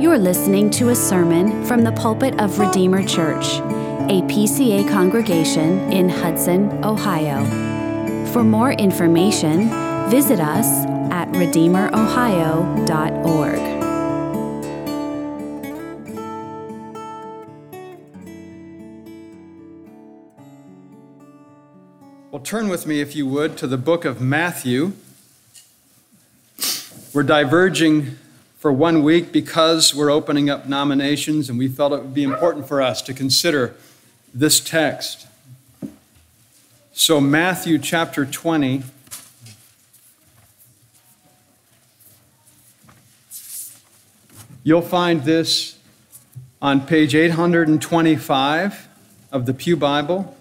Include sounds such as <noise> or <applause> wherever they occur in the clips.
You're listening to a sermon from the pulpit of Redeemer Church, a PCA congregation in Hudson, Ohio. For more information, visit us at redeemerohio.org. Well, turn with me, if you would, to the book of Matthew. We're diverging for one week because we're opening up nominations, and we felt it would be important for us to consider this text. So, Matthew chapter 20. You'll find this on page 825 of the Pew Bible.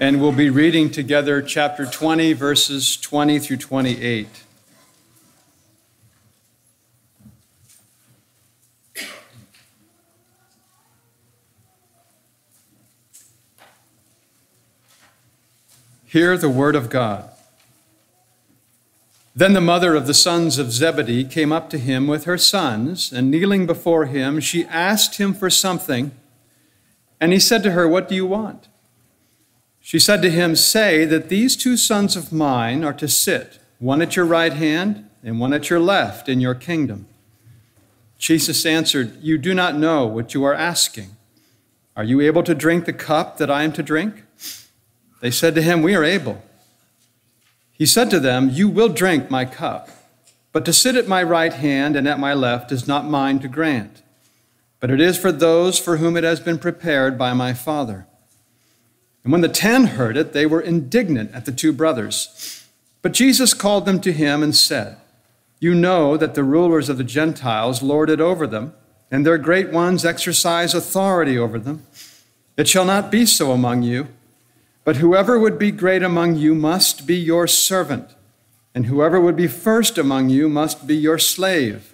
And we'll be reading together chapter 20, verses 20 through 28. Hear the word of God. Then the mother of the sons of Zebedee came up to him with her sons, and kneeling before him, she asked him for something. And he said to her, What do you want? She said to him, Say that these two sons of mine are to sit, one at your right hand and one at your left, in your kingdom. Jesus answered, You do not know what you are asking. Are you able to drink the cup that I am to drink? They said to him, We are able. He said to them, You will drink my cup, but to sit at my right hand and at my left is not mine to grant, but it is for those for whom it has been prepared by my Father. And when the ten heard it, they were indignant at the two brothers. But Jesus called them to him and said, You know that the rulers of the Gentiles lord it over them, and their great ones exercise authority over them. It shall not be so among you, but whoever would be great among you must be your servant, and whoever would be first among you must be your slave,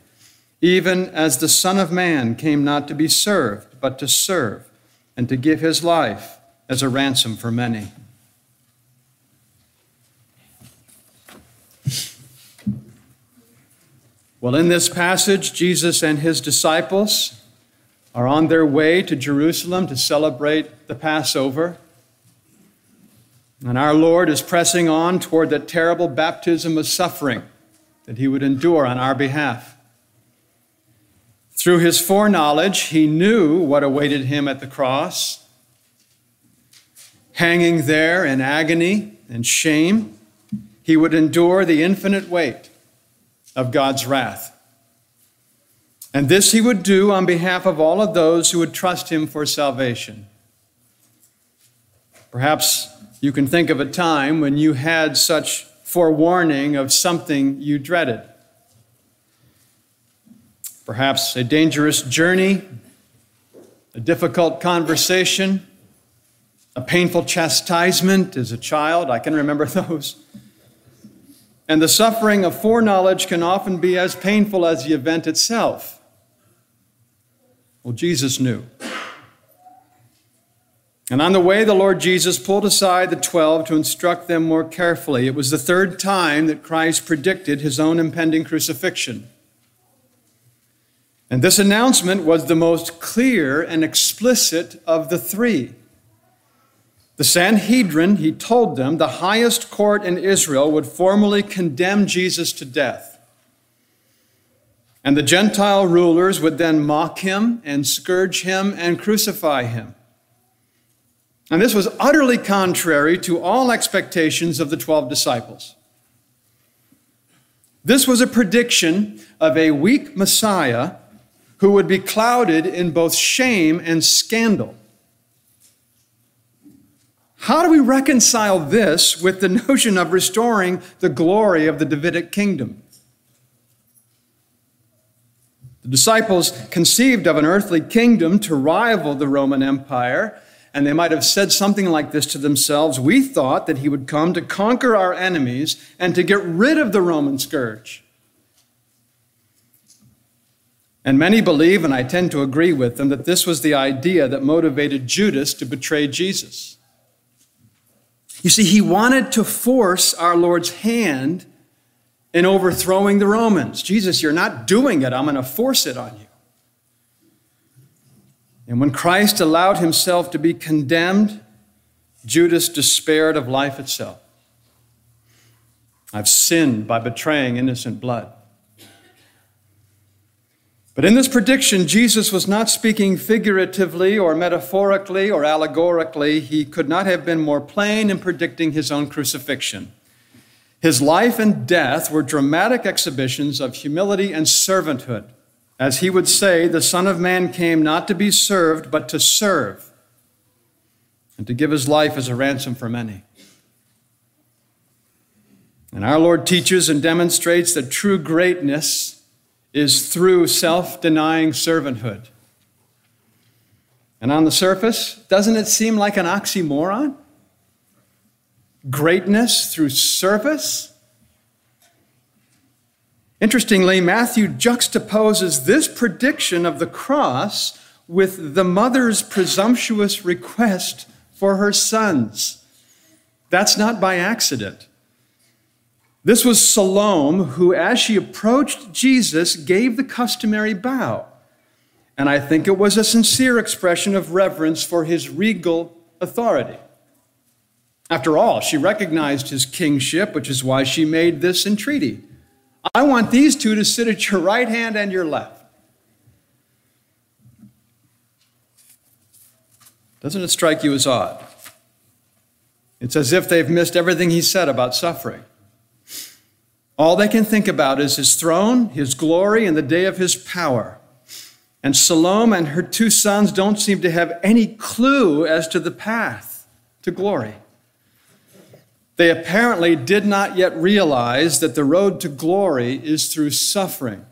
even as the Son of Man came not to be served, but to serve, and to give his life as a ransom for many. Well, in this passage, Jesus and his disciples are on their way to Jerusalem to celebrate the Passover. And our Lord is pressing on toward that terrible baptism of suffering that he would endure on our behalf. Through his foreknowledge, he knew what awaited him at the cross hanging there in agony and shame, he would endure the infinite weight of God's wrath. And this he would do on behalf of all of those who would trust him for salvation. Perhaps you can think of a time when you had such forewarning of something you dreaded. Perhaps a dangerous journey, a difficult conversation, a painful chastisement as a child. I can remember <laughs> those. And the suffering of foreknowledge can often be as painful as the event itself. Well, Jesus knew. And on the way, the Lord Jesus pulled aside the twelve to instruct them more carefully. It was the third time that Christ predicted his own impending crucifixion. And this announcement was the most clear and explicit of the three. The Sanhedrin, he told them, the highest court in Israel would formally condemn Jesus to death. And the Gentile rulers would then mock him and scourge him and crucify him. And this was utterly contrary to all expectations of the 12 disciples. This was a prediction of a weak Messiah who would be clouded in both shame and scandal. How do we reconcile this with the <laughs> notion of restoring the glory of the Davidic kingdom? The disciples conceived of an earthly kingdom to rival the Roman Empire, and they might have said something like this to themselves We thought that he would come to conquer our enemies and to get rid of the Roman scourge. And many believe, and I tend to agree with them, that this was the idea that motivated Judas to betray Jesus. You see, he wanted to force our Lord's hand in overthrowing the Romans. Jesus, you're not doing it. I'm going to force it on you. And when Christ allowed himself to be condemned, Judas despaired of life itself. I've sinned by betraying innocent blood. But in this prediction, Jesus was not speaking figuratively or metaphorically or allegorically. He could not have been more plain in predicting his own crucifixion. His life and death were dramatic exhibitions of humility and servanthood. As he would say, the Son of Man came not to be served, but to serve, and to give his life as a ransom for many. And our Lord teaches and demonstrates that true greatness is through self denying servanthood. And on the surface, doesn't it seem like an oxymoron? Greatness through service? Interestingly, Matthew juxtaposes this prediction of the cross with the mother's presumptuous request for her sons. That's not by accident. This was Salome, who, as she approached Jesus, gave the customary bow. And I think it was a sincere expression of reverence for his regal authority. After all, she recognized his kingship, which is why she made this entreaty. I want these two to sit at your right hand and your left. Doesn't it strike you as odd? It's as if they've missed everything he said about suffering. All they can think about is his throne, his glory, and the day of his power. And Salome and her two sons don't seem to have any clue as to the path to glory. They apparently did not yet realize that the road to glory is through suffering.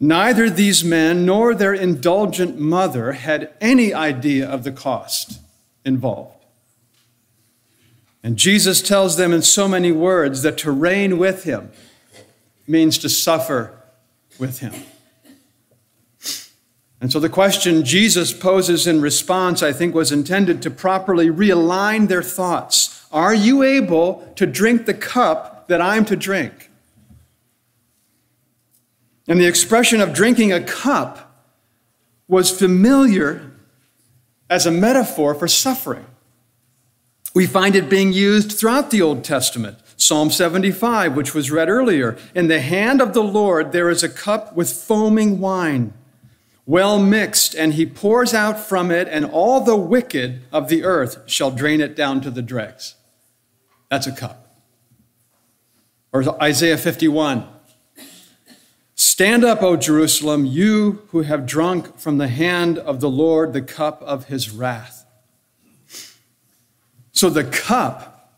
Neither these men nor their indulgent mother had any idea of the cost involved. And Jesus tells them in so many words that to reign with him means to suffer with him. And so the question Jesus poses in response, I think, was intended to properly realign their thoughts. Are you able to drink the cup that I'm to drink? And the expression of drinking a cup was familiar as a metaphor for suffering. We find it being used throughout the Old Testament. Psalm 75, which was read earlier. In the hand of the Lord there is a cup with foaming wine, well mixed, and he pours out from it, and all the wicked of the earth shall drain it down to the dregs. That's a cup. Or Isaiah 51. Stand up, O Jerusalem, you who have drunk from the hand of the Lord the cup of his wrath. So the cup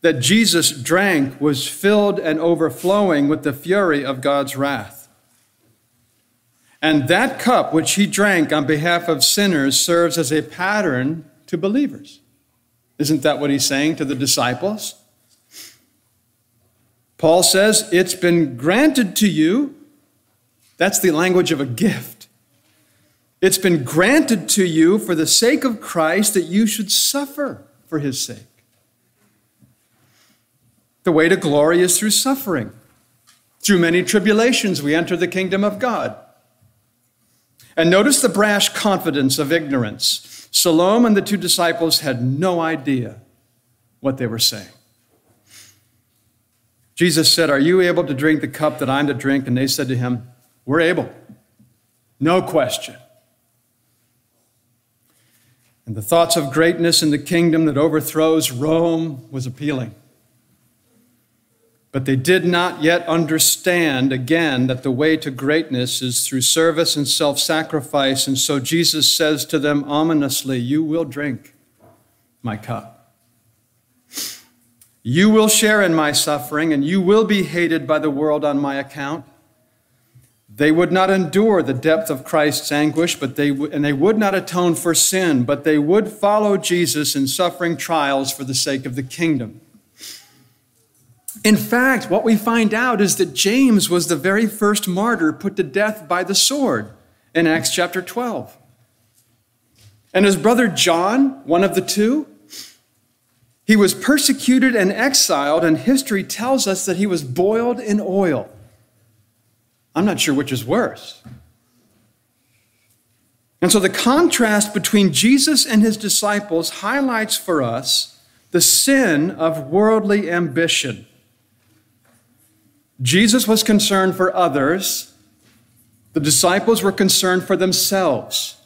that Jesus drank was filled and overflowing with the fury of God's wrath. And that cup which he drank on behalf of sinners serves as a pattern to believers. Isn't that what he's saying to the disciples? Paul says, It's been granted to you. That's the language of a gift. It's been granted to you for the sake of Christ that you should suffer for his sake. The way to glory is through suffering. Through many tribulations, we enter the kingdom of God. And notice the brash confidence of ignorance. Salome and the two disciples had no idea what they were saying. Jesus said, Are you able to drink the cup that I'm to drink? And they said to him, We're able. No question. And the thoughts of greatness in the kingdom that overthrows Rome was appealing. But they did not yet understand again that the way to greatness is through service and self sacrifice. And so Jesus says to them ominously, You will drink my cup. You will share in my suffering, and you will be hated by the world on my account. They would not endure the depth of Christ's anguish, but they and they would not atone for sin, but they would follow Jesus in suffering trials for the sake of the kingdom. In fact, what we find out is that James was the very first martyr put to death by the sword in Acts chapter 12. And his brother John, one of the two, He was persecuted and exiled, and history tells us that he was boiled in oil. I'm not sure which is worse. And so the contrast between Jesus and his disciples highlights for us the sin of worldly ambition. Jesus was concerned for others, the disciples were concerned for themselves.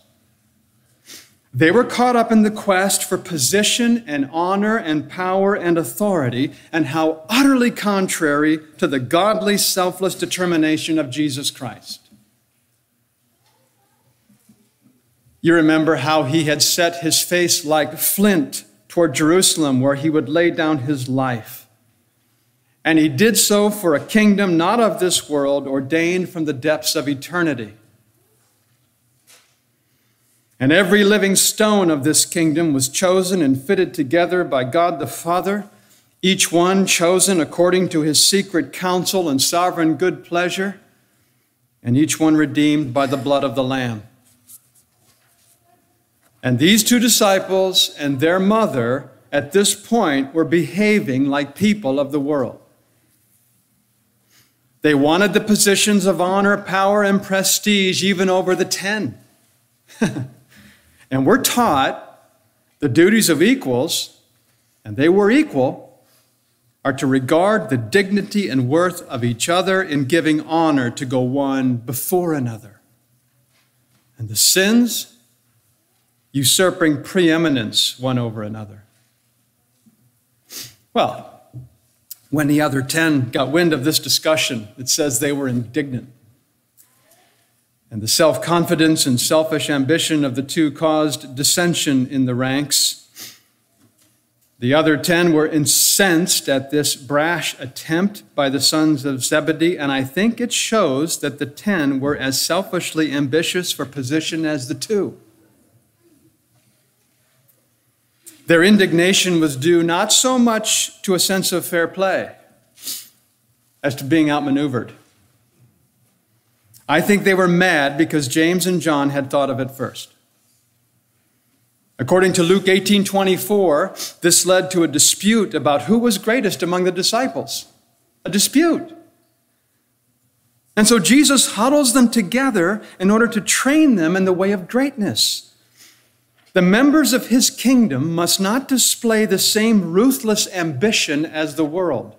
They were caught up in the quest for position and honor and power and authority, and how utterly contrary to the godly, selfless determination of Jesus Christ. You remember how he had set his face like flint toward Jerusalem, where he would lay down his life. And he did so for a kingdom not of this world, ordained from the depths of eternity. And every living stone of this kingdom was chosen and fitted together by God the Father, each one chosen according to his secret counsel and sovereign good pleasure, and each one redeemed by the blood of the Lamb. And these two disciples and their mother at this point were behaving like people of the world. They wanted the positions of honor, power, and prestige even over the ten. <laughs> And we're taught the duties of equals, and they were equal, are to regard the dignity and worth of each other in giving honor to go one before another. And the sins, usurping preeminence one over another. Well, when the other ten got wind of this discussion, it says they were indignant. And the self confidence and selfish ambition of the two caused dissension in the ranks. The other ten were incensed at this brash attempt by the sons of Zebedee, and I think it shows that the ten were as selfishly ambitious for position as the two. Their indignation was due not so much to a sense of fair play as to being outmaneuvered. I think they were mad because James and John had thought of it first. According to Luke 18:24, this led to a dispute about who was greatest among the disciples. A dispute. And so Jesus huddles them together in order to train them in the way of greatness. The members of his kingdom must not display the same ruthless ambition as the world.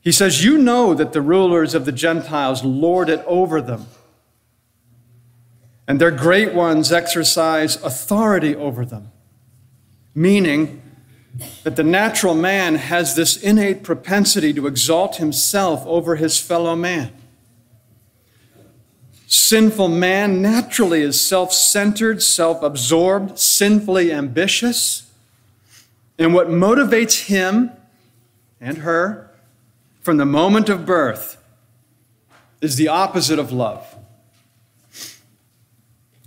He says, You know that the rulers of the Gentiles lord it over them, and their great ones exercise authority over them, meaning that the natural man has this innate propensity to exalt himself over his fellow man. Sinful man naturally is self centered, self absorbed, sinfully ambitious. And what motivates him and her from the moment of birth is the opposite of love.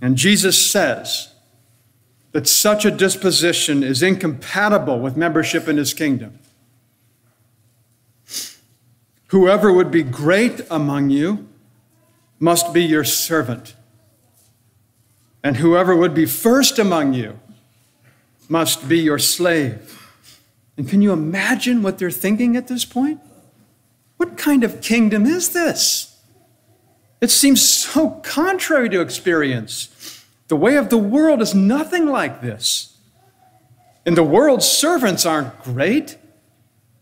And Jesus says that such a disposition is incompatible with membership in his kingdom. Whoever would be great among you must be your servant. And whoever would be first among you must be your slave. And can you imagine what they're thinking at this point? What kind of kingdom is this? It seems so contrary to experience. The way of the world is nothing like this. In the world, servants aren't great.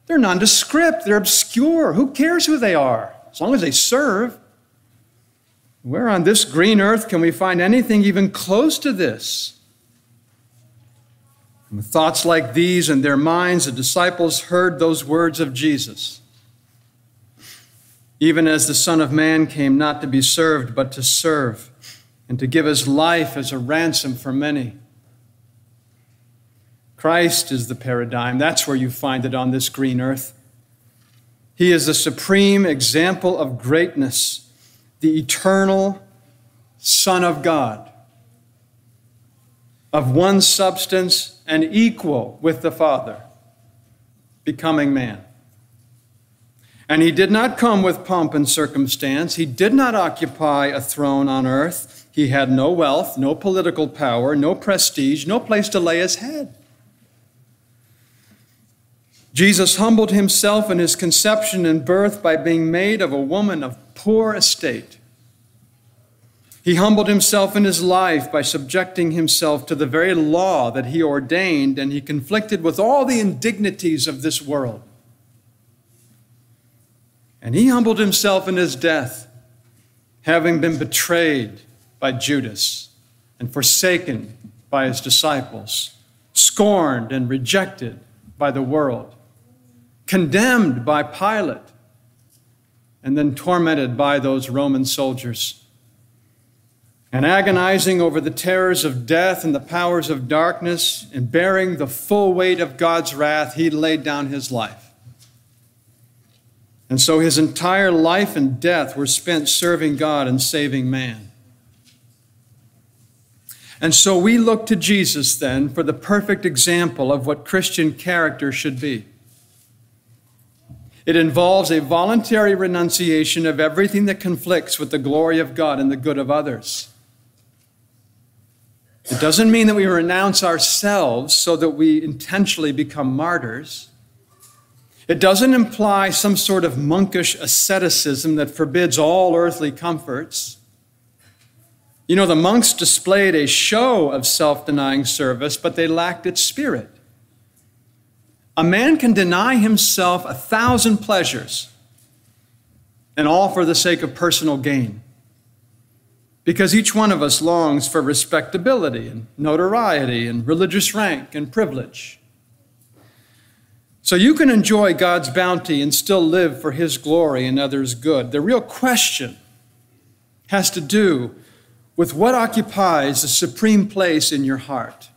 They're nondescript, they're obscure. Who cares who they are, as long as they serve? Where on this green earth can we find anything even close to this? With thoughts like these in their minds, the disciples heard those words of Jesus even as the Son of Man came not to be served, but to serve, and to give his life as a ransom for many. Christ is the paradigm. That's where you find it on this green earth. He is the supreme example of greatness, the eternal Son of God, of one substance and equal with the Father, becoming man. And he did not come with pomp and circumstance. He did not occupy a throne on earth. He had no wealth, no political power, no prestige, no place to lay his head. Jesus humbled himself in his conception and birth by being made of a woman of poor estate. He humbled himself in his life by subjecting himself to the very law that he ordained, and he conflicted with all the indignities of this world. And he humbled himself in his death, having been betrayed by Judas and forsaken by his disciples, scorned and rejected by the world, condemned by Pilate, and then tormented by those Roman soldiers. And agonizing over the terrors of death and the powers of darkness, and bearing the full weight of God's wrath, he laid down his life. And so his entire life and death were spent serving God and saving man. And so we look to Jesus then for the perfect example of what Christian character should be. It involves a voluntary renunciation of everything that conflicts with the glory of God and the good of others. It doesn't mean that we renounce ourselves so that we intentionally become martyrs. It doesn't imply some sort of monkish asceticism that forbids all earthly comforts. You know, the monks displayed a show of self denying service, but they lacked its spirit. A man can deny himself a thousand pleasures, and all for the sake of personal gain. Because each one of us longs for respectability and notoriety and religious rank and privilege. So you can enjoy God's bounty and still live for His glory and others' good. The real question has to do with what occupies the supreme place in your heart.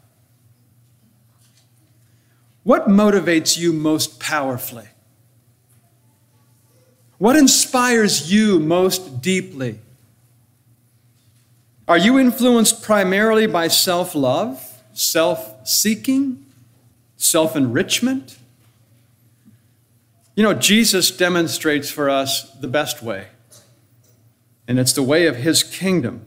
What motivates you most powerfully? What inspires you most deeply? Are you influenced primarily by self love, self seeking, self enrichment? You know, Jesus demonstrates for us the best way, and it's the way of his kingdom.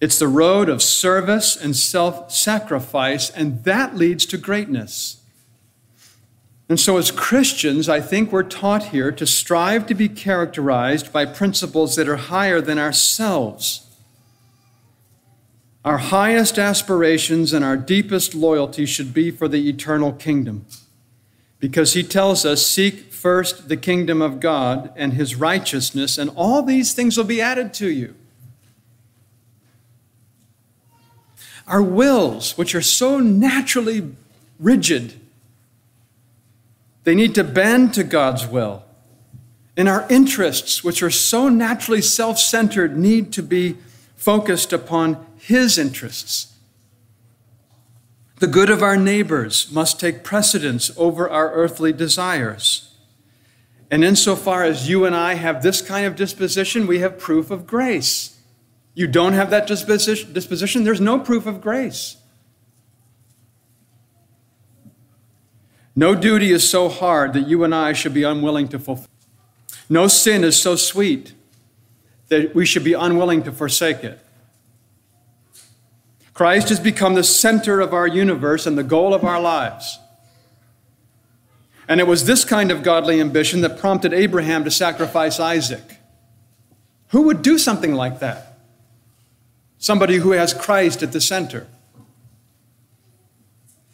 It's the road of service and self sacrifice, and that leads to greatness. And so, as Christians, I think we're taught here to strive to be characterized by principles that are higher than ourselves. Our highest aspirations and our deepest loyalty should be for the eternal kingdom. Because he tells us, Seek first the kingdom of God and his righteousness, and all these things will be added to you. Our wills, which are so naturally rigid, they need to bend to God's will. And our interests, which are so naturally self centered, need to be focused upon His interests. The good of our neighbors must take precedence over our earthly desires. And insofar as you and I have this kind of disposition, we have proof of grace. You don't have that disposition, there's no proof of grace. No duty is so hard that you and I should be unwilling to fulfill. No sin is so sweet that we should be unwilling to forsake it. Christ has become the center of our universe and the goal of our lives. And it was this kind of godly ambition that prompted Abraham to sacrifice Isaac. Who would do something like that? Somebody who has Christ at the center.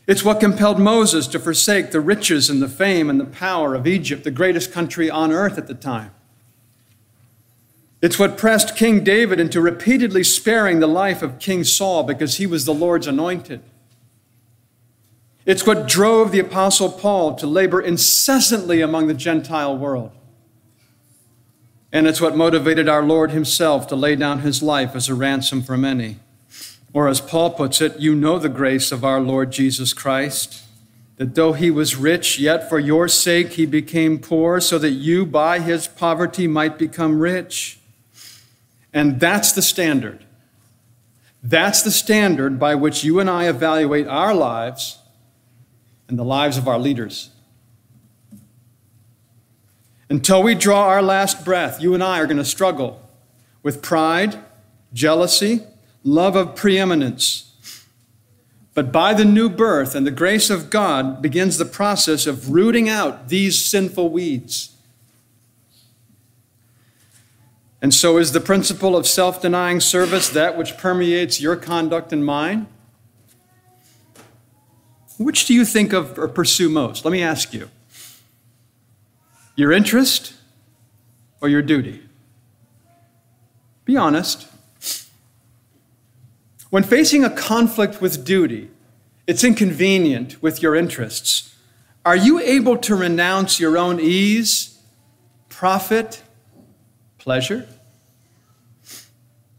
It's what compelled Moses to forsake the riches and the fame and the power of Egypt, the greatest country on earth at the time. It's what pressed King David into repeatedly sparing the life of King Saul because he was the Lord's anointed. It's what drove the Apostle Paul to labor incessantly among the Gentile world. And it's what motivated our Lord himself to lay down his life as a ransom for many. Or as Paul puts it, you know the grace of our Lord Jesus Christ, that though he was rich, yet for your sake he became poor, so that you by his poverty might become rich. And that's the standard. That's the standard by which you and I evaluate our lives and the lives of our leaders. Until we draw our last breath, you and I are going to struggle with pride, jealousy, love of preeminence. But by the new birth and the grace of God begins the process of rooting out these sinful weeds. And so is the principle of self denying service that which permeates your conduct and mine? Which do you think of or pursue most? Let me ask you your interest or your duty? Be honest. When facing a conflict with duty, it's inconvenient with your interests. Are you able to renounce your own ease, profit, pleasure?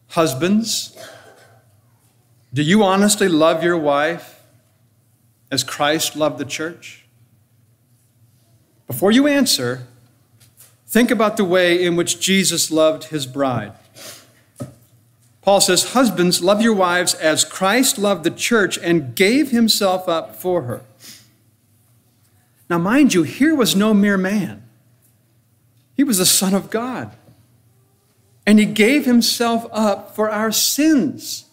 Husbands, do you honestly love your wife as Christ loved the church? Before you answer, think about the way in which Jesus loved his bride. Paul says, Husbands, love your wives as Christ loved the church and gave himself up for her. Now, mind you, here was no mere man, he was the Son of God and he gave himself up for our sins.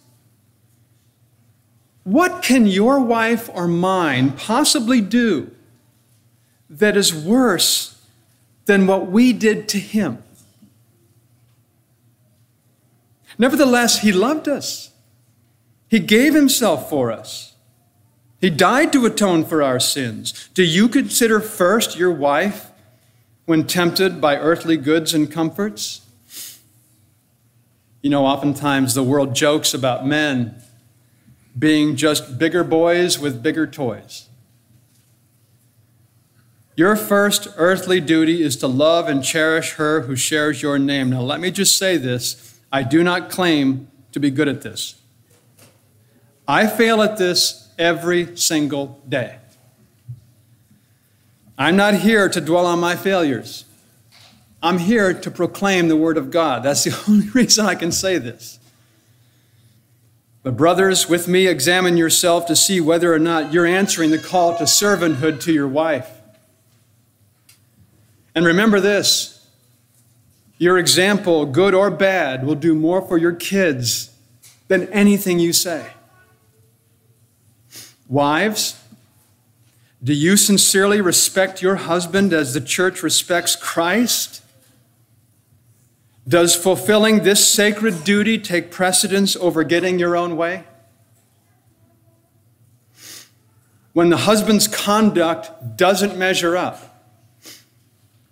What can your wife or mine possibly do that is worse than what we did to him? Nevertheless, he loved us. He gave himself for us. He died to atone for our sins. Do you consider first your wife when tempted by earthly goods and comforts? You know, oftentimes the world jokes about men being just bigger boys with bigger toys. Your first earthly duty is to love and cherish her who shares your name. Now, let me just say this I do not claim to be good at this. I fail at this every single day. I'm not here to dwell on my failures. I'm here to proclaim the Word of God. That's the <laughs> only reason I can say this. But, brothers, with me, examine yourself to see whether or not you're answering the call to servanthood to your wife. And remember this your example, good or bad, will do more for your kids than anything you say. Wives, do you sincerely respect your husband as the church respects Christ? Does fulfilling this sacred duty take precedence over getting your own way? When the husband's conduct doesn't measure up,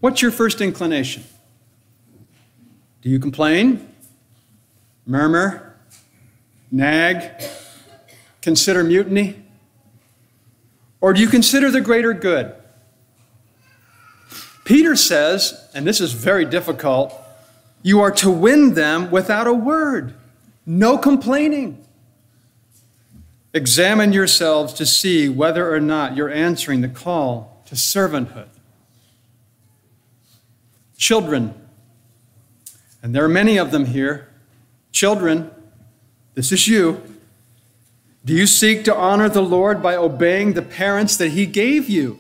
what's your first inclination? Do you complain, murmur, nag, consider mutiny? Or do you consider the greater good? Peter says, and this is very difficult, you are to win them without a word, no complaining. Examine yourselves to see whether or not you're answering the call to servanthood. Children, and there are many of them here. Children, this is you. Do you seek to honor the Lord by obeying the parents that He gave you?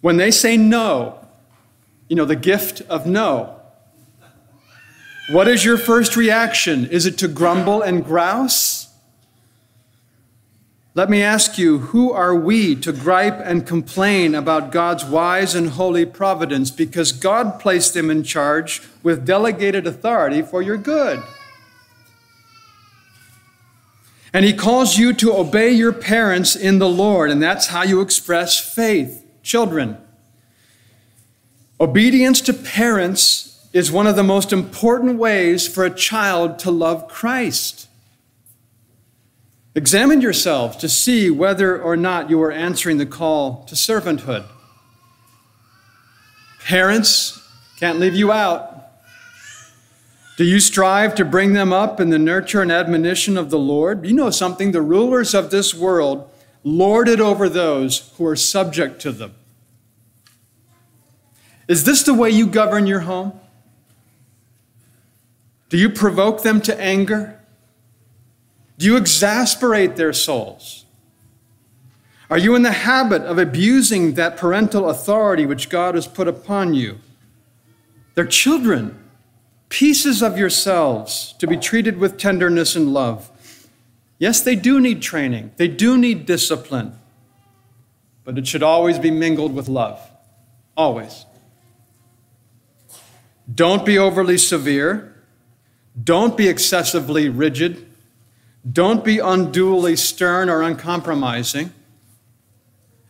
When they say no, you know, the gift of no. What is your first reaction? Is it to grumble and grouse? Let me ask you, who are we to gripe and complain about God's wise and holy providence because God placed them in charge with delegated authority for your good? And He calls you to obey your parents in the Lord, and that's how you express faith. Children, Obedience to parents is one of the most important ways for a child to love Christ. Examine yourself to see whether or not you are answering the call to servanthood. Parents, can't leave you out. Do you strive to bring them up in the nurture and admonition of the Lord? You know something, the rulers of this world lord it over those who are subject to them. Is this the way you govern your home? Do you provoke them to anger? Do you exasperate their souls? Are you in the habit of abusing that parental authority which God has put upon you? They're children, pieces of yourselves to be treated with tenderness and love. Yes, they do need training, they do need discipline, but it should always be mingled with love. Always. Don't be overly severe. Don't be excessively rigid. Don't be unduly stern or uncompromising.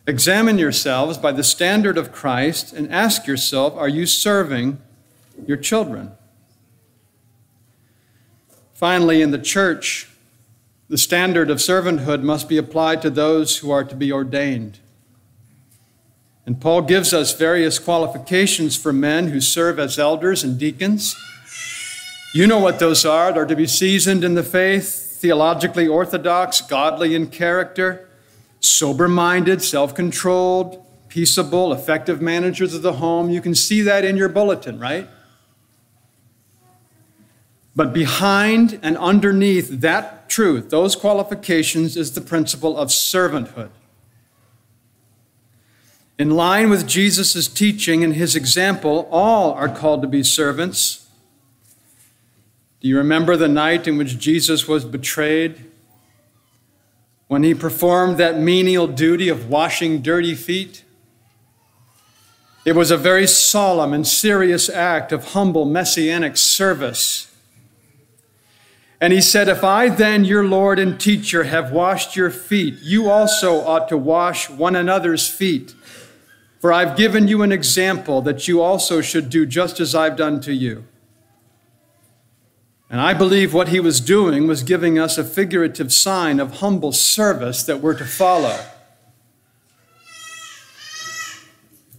Examine yourselves by the standard of Christ and ask yourself are you serving your children? Finally, in the church, the standard of servanthood must be applied to those who are to be ordained. And Paul gives us various qualifications for men who serve as elders and deacons. You know what those are. They're to be seasoned in the faith, theologically orthodox, godly in character, sober minded, self controlled, peaceable, effective managers of the home. You can see that in your bulletin, right? But behind and underneath that truth, those qualifications, is the principle of servanthood. In line with Jesus' teaching and his example, all are called to be servants. Do you remember the night in which Jesus was betrayed? When he performed that menial duty of washing dirty feet? It was a very solemn and serious act of humble messianic service and he said, If I then, your Lord and teacher, have washed your feet, you also ought to wash one another's feet. For I've given you an example that you also should do just as I've done to you. And I believe what he was doing was giving us a figurative sign of humble service that we're to follow.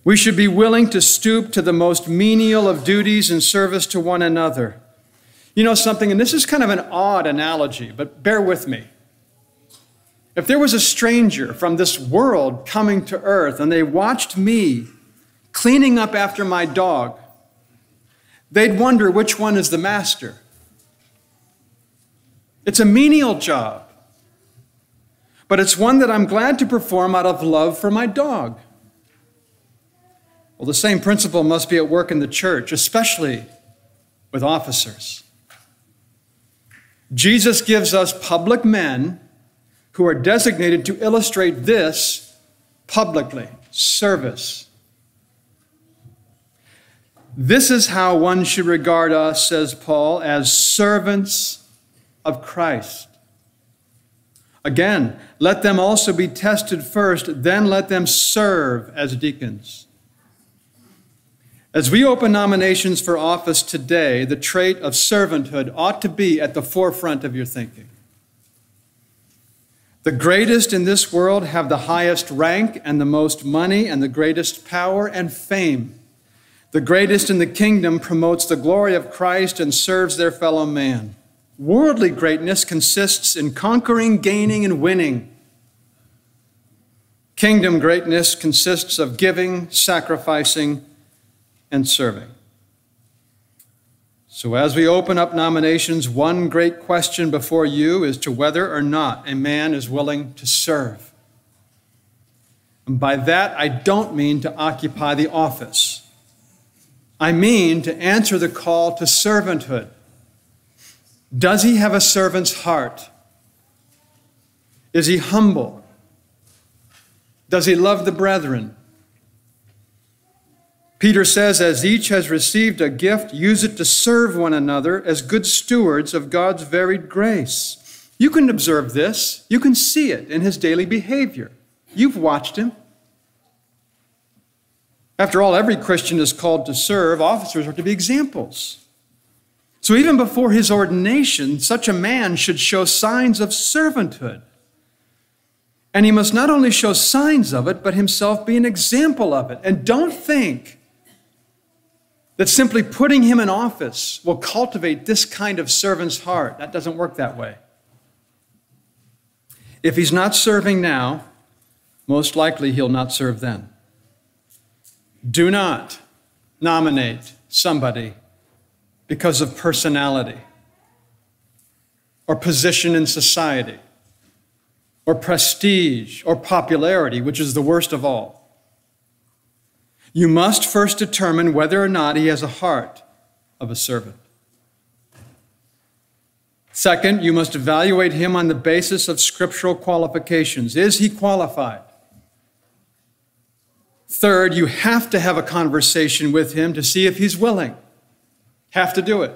We should be willing to stoop to the most menial of duties in service to one another. You know something, and this is kind of an odd analogy, but bear with me. If there was a stranger from this world coming to earth and they watched me cleaning up after my dog, they'd wonder which one is the master. It's a menial job, but it's one that I'm glad to perform out of love for my dog. Well, the same principle must be at work in the church, especially with officers. Jesus gives us public men who are designated to illustrate this publicly service. This is how one should regard us, says Paul, as servants of Christ. Again, let them also be tested first, then let them serve as deacons. As we open nominations for office today, the trait of servanthood ought to be at the forefront of your thinking. The greatest in this world have the highest rank and the most money and the greatest power and fame. The greatest in the kingdom promotes the glory of Christ and serves their fellow man. Worldly greatness consists in conquering, gaining, and winning. Kingdom greatness consists of giving, sacrificing, and serving. So, as we open up nominations, one great question before you is to whether or not a man is willing to serve. And by that, I don't mean to occupy the office. I mean to answer the call to servanthood. Does he have a servant's heart? Is he humble? Does he love the brethren? Peter says, As each has received a gift, use it to serve one another as good stewards of God's varied grace. You can observe this, you can see it in his daily behavior. You've watched him. After all, every Christian is called to serve. Officers are to be examples. So even before his ordination, such a man should show signs of servanthood. And he must not only show signs of it, but himself be an example of it. And don't think that simply putting him in office will cultivate this kind of servant's heart. That doesn't work that way. If he's not serving now, most likely he'll not serve then. Do not nominate somebody because of personality or position in society or prestige or popularity, which is the worst of all. You must first determine whether or not he has a heart of a servant. Second, you must evaluate him on the basis of scriptural qualifications. Is he qualified? Third, you have to have a conversation with him to see if he's willing. Have to do it.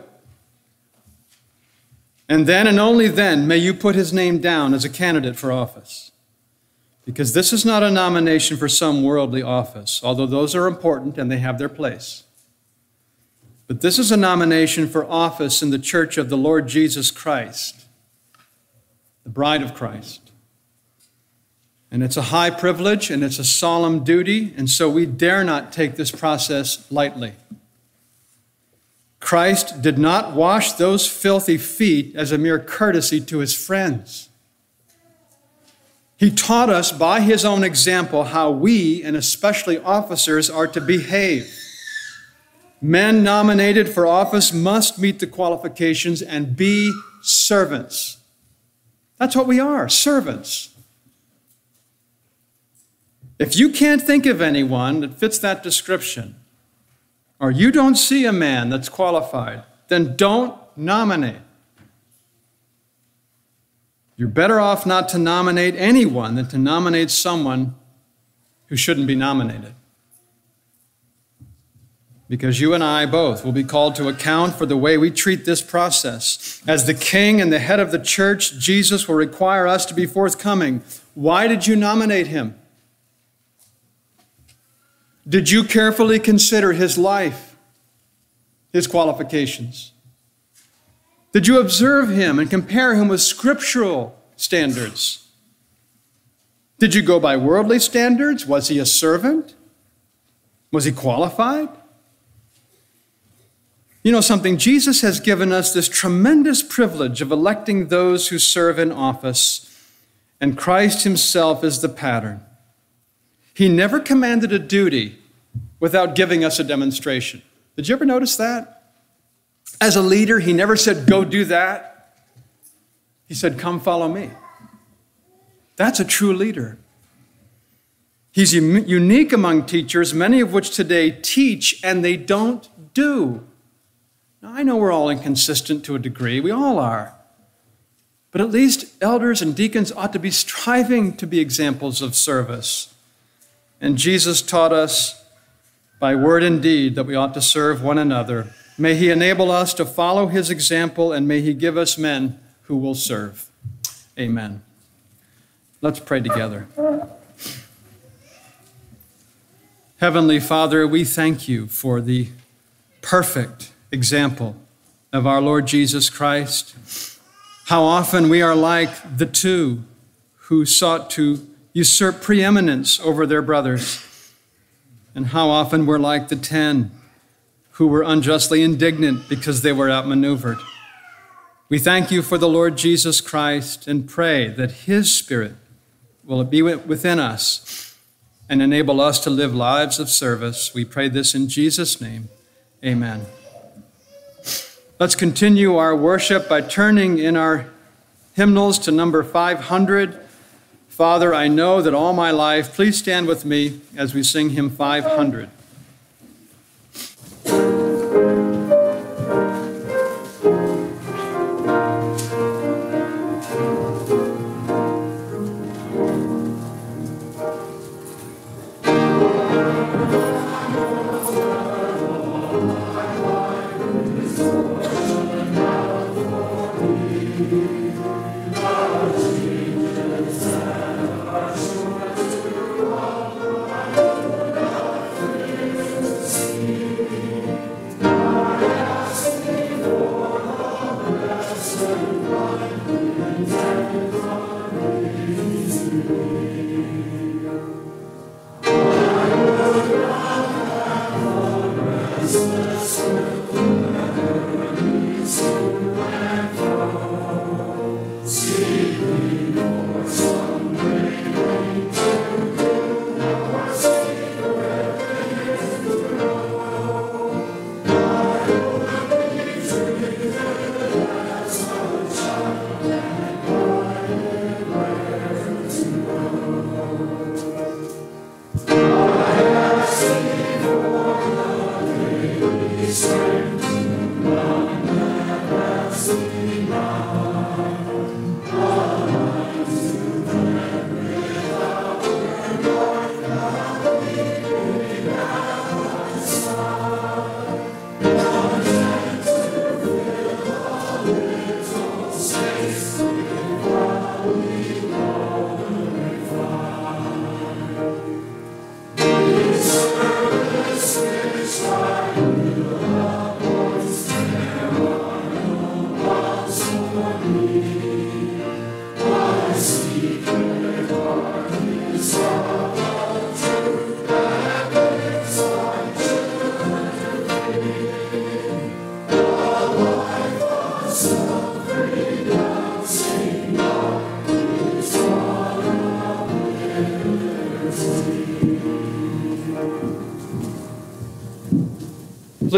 And then and only then may you put his name down as a candidate for office. Because this is not a nomination for some worldly office, although those are important and they have their place. But this is a nomination for office in the church of the Lord Jesus Christ, the bride of Christ. And it's a high privilege and it's a solemn duty, and so we dare not take this process lightly. Christ did not wash those filthy feet as a mere courtesy to his friends. He taught us by his own example how we, and especially officers, are to behave. Men nominated for office must meet the qualifications and be servants. That's what we are servants. If you can't think of anyone that fits that description, or you don't see a man that's qualified, then don't nominate. You're better off not to nominate anyone than to nominate someone who shouldn't be nominated because you and I both will be called to account for the way we treat this process. As the king and the head of the church, Jesus will require us to be forthcoming. Why did you nominate him? Did you carefully consider his life, his qualifications? Did you observe him and compare him with scriptural standards? Did you go by worldly standards? Was he a servant? Was he qualified? You know something? Jesus has given us this tremendous privilege of electing those who serve in office, and Christ himself is the pattern. He never commanded a duty without giving us a demonstration. Did you ever notice that? As a leader, he never said, Go do that. He said, Come follow me. That's a true leader. He's unique among teachers, many of which today teach and they don't do. Now, I know we're all inconsistent to a degree, we all are. But at least elders and deacons ought to be striving to be examples of service. And Jesus taught us by word and deed that we ought to serve one another. May He enable us to follow His example, and may He give us men who will serve. Amen. Let's pray together. Heavenly Father, we thank you for the perfect example of our Lord Jesus Christ. How often we are like the two who sought to usurp preeminence over their brothers, and how often we're like the ten who were unjustly indignant because they were outmaneuvered. We thank you for the Lord Jesus Christ and pray that His Spirit will be within us and enable us to live lives of service. We pray this in Jesus' name. Amen. Let's continue our worship by turning in our hymnals to number 500. Father, I know that all my life, please stand with me as we sing hymn 500. Thank you.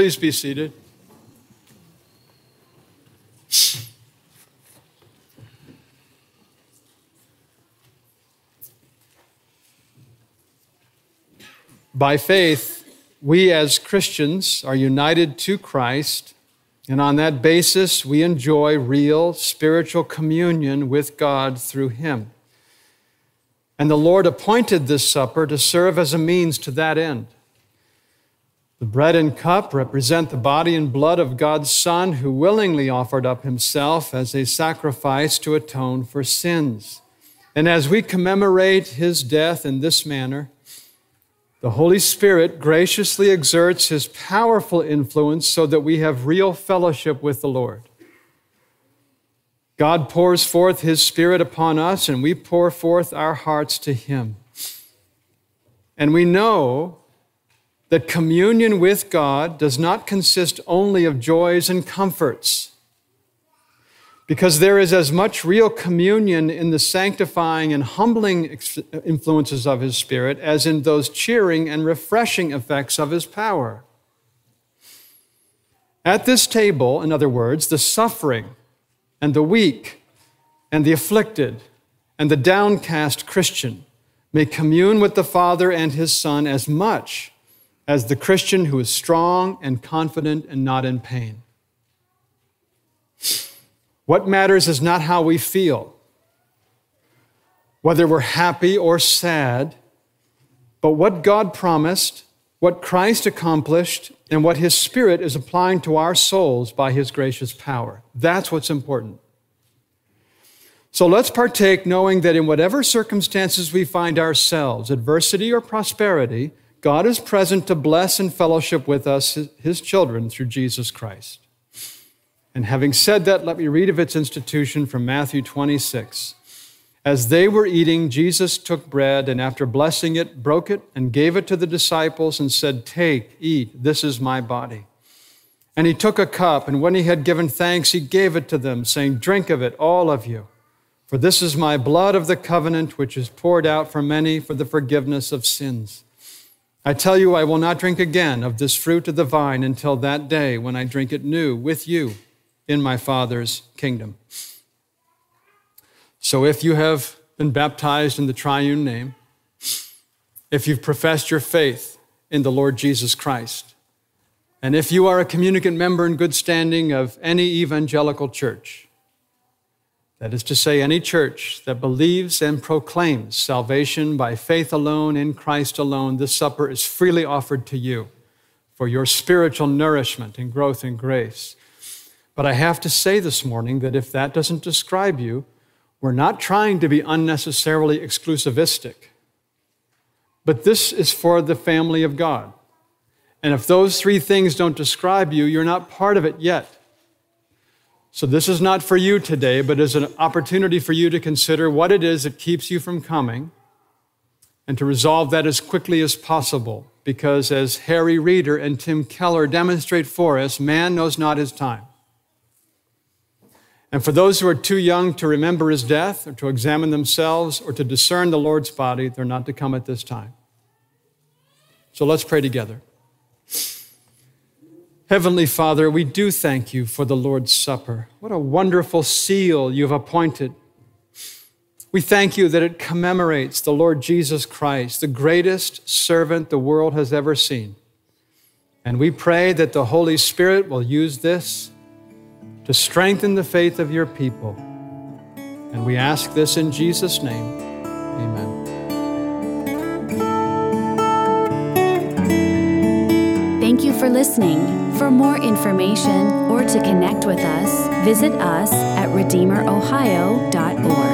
Please be seated. By faith, we as Christians are united to Christ, and on that basis, we enjoy real spiritual communion with God through Him. And the Lord appointed this supper to serve as a means to that end. The bread and cup represent the body and blood of God's Son, who willingly offered up himself as a sacrifice to atone for sins. And as we commemorate his death in this manner, the Holy Spirit graciously exerts his powerful influence so that we have real fellowship with the Lord. God pours forth his Spirit upon us, and we pour forth our hearts to him. And we know that communion with God does not consist only of joys and comforts, because there is as much real communion in the sanctifying and humbling influences of His Spirit as in those cheering and refreshing effects of His power. At this table, in other words, the suffering and the weak and the afflicted and the downcast Christian may commune with the Father and His Son as much as the Christian who is strong and confident and not in pain. What matters is not how we feel, whether we're happy or sad, but what God promised, what Christ accomplished, and what His Spirit is applying to our souls by His gracious power. That's what's important. So let's partake knowing that in whatever circumstances we find ourselves, adversity or prosperity, God is present to bless and fellowship with us, his children, through Jesus Christ. And having said that, let me read of its institution from Matthew 26. As they were eating, Jesus took bread and after blessing it, broke it and gave it to the disciples and said, Take, eat, this is my body. And he took a cup, and when he had given thanks, he gave it to them, saying, Drink of it, all of you. For this is my blood of the covenant, which is poured out for many for the forgiveness of sins. I tell you, I will not drink again of this fruit of the vine until that day when I drink it new with you in my Father's kingdom. So if you have been baptized in the triune name, if you've professed your faith in the Lord Jesus Christ, and if you are a communicant member in good standing of any evangelical church, that is to say, any church that believes and proclaims salvation by faith alone in Christ alone, this supper is freely offered to you for your spiritual nourishment and growth in grace. But I have to say this morning that if that doesn't describe you, we're not trying to be unnecessarily exclusivistic. But this is for the family of God. And if those three things don't describe you, you're not part of it yet. So, this is not for you today, but is an opportunity for you to consider what it is that keeps you from coming and to resolve that as quickly as possible. Because, as Harry Reeder and Tim Keller demonstrate for us, man knows not his time. And for those who are too young to remember his death or to examine themselves or to discern the Lord's body, they're not to come at this time. So let's pray together. Heavenly Father, we do thank you for the Lord's Supper. What a wonderful seal you've appointed. We thank you that it commemorates the Lord Jesus Christ, the greatest servant the world has ever seen. And we pray that the Holy Spirit will use this to strengthen the faith of your people. And we ask this in Jesus' name. Amen. Thank you for listening. For more information or to connect with us, visit us at redeemerohio.org.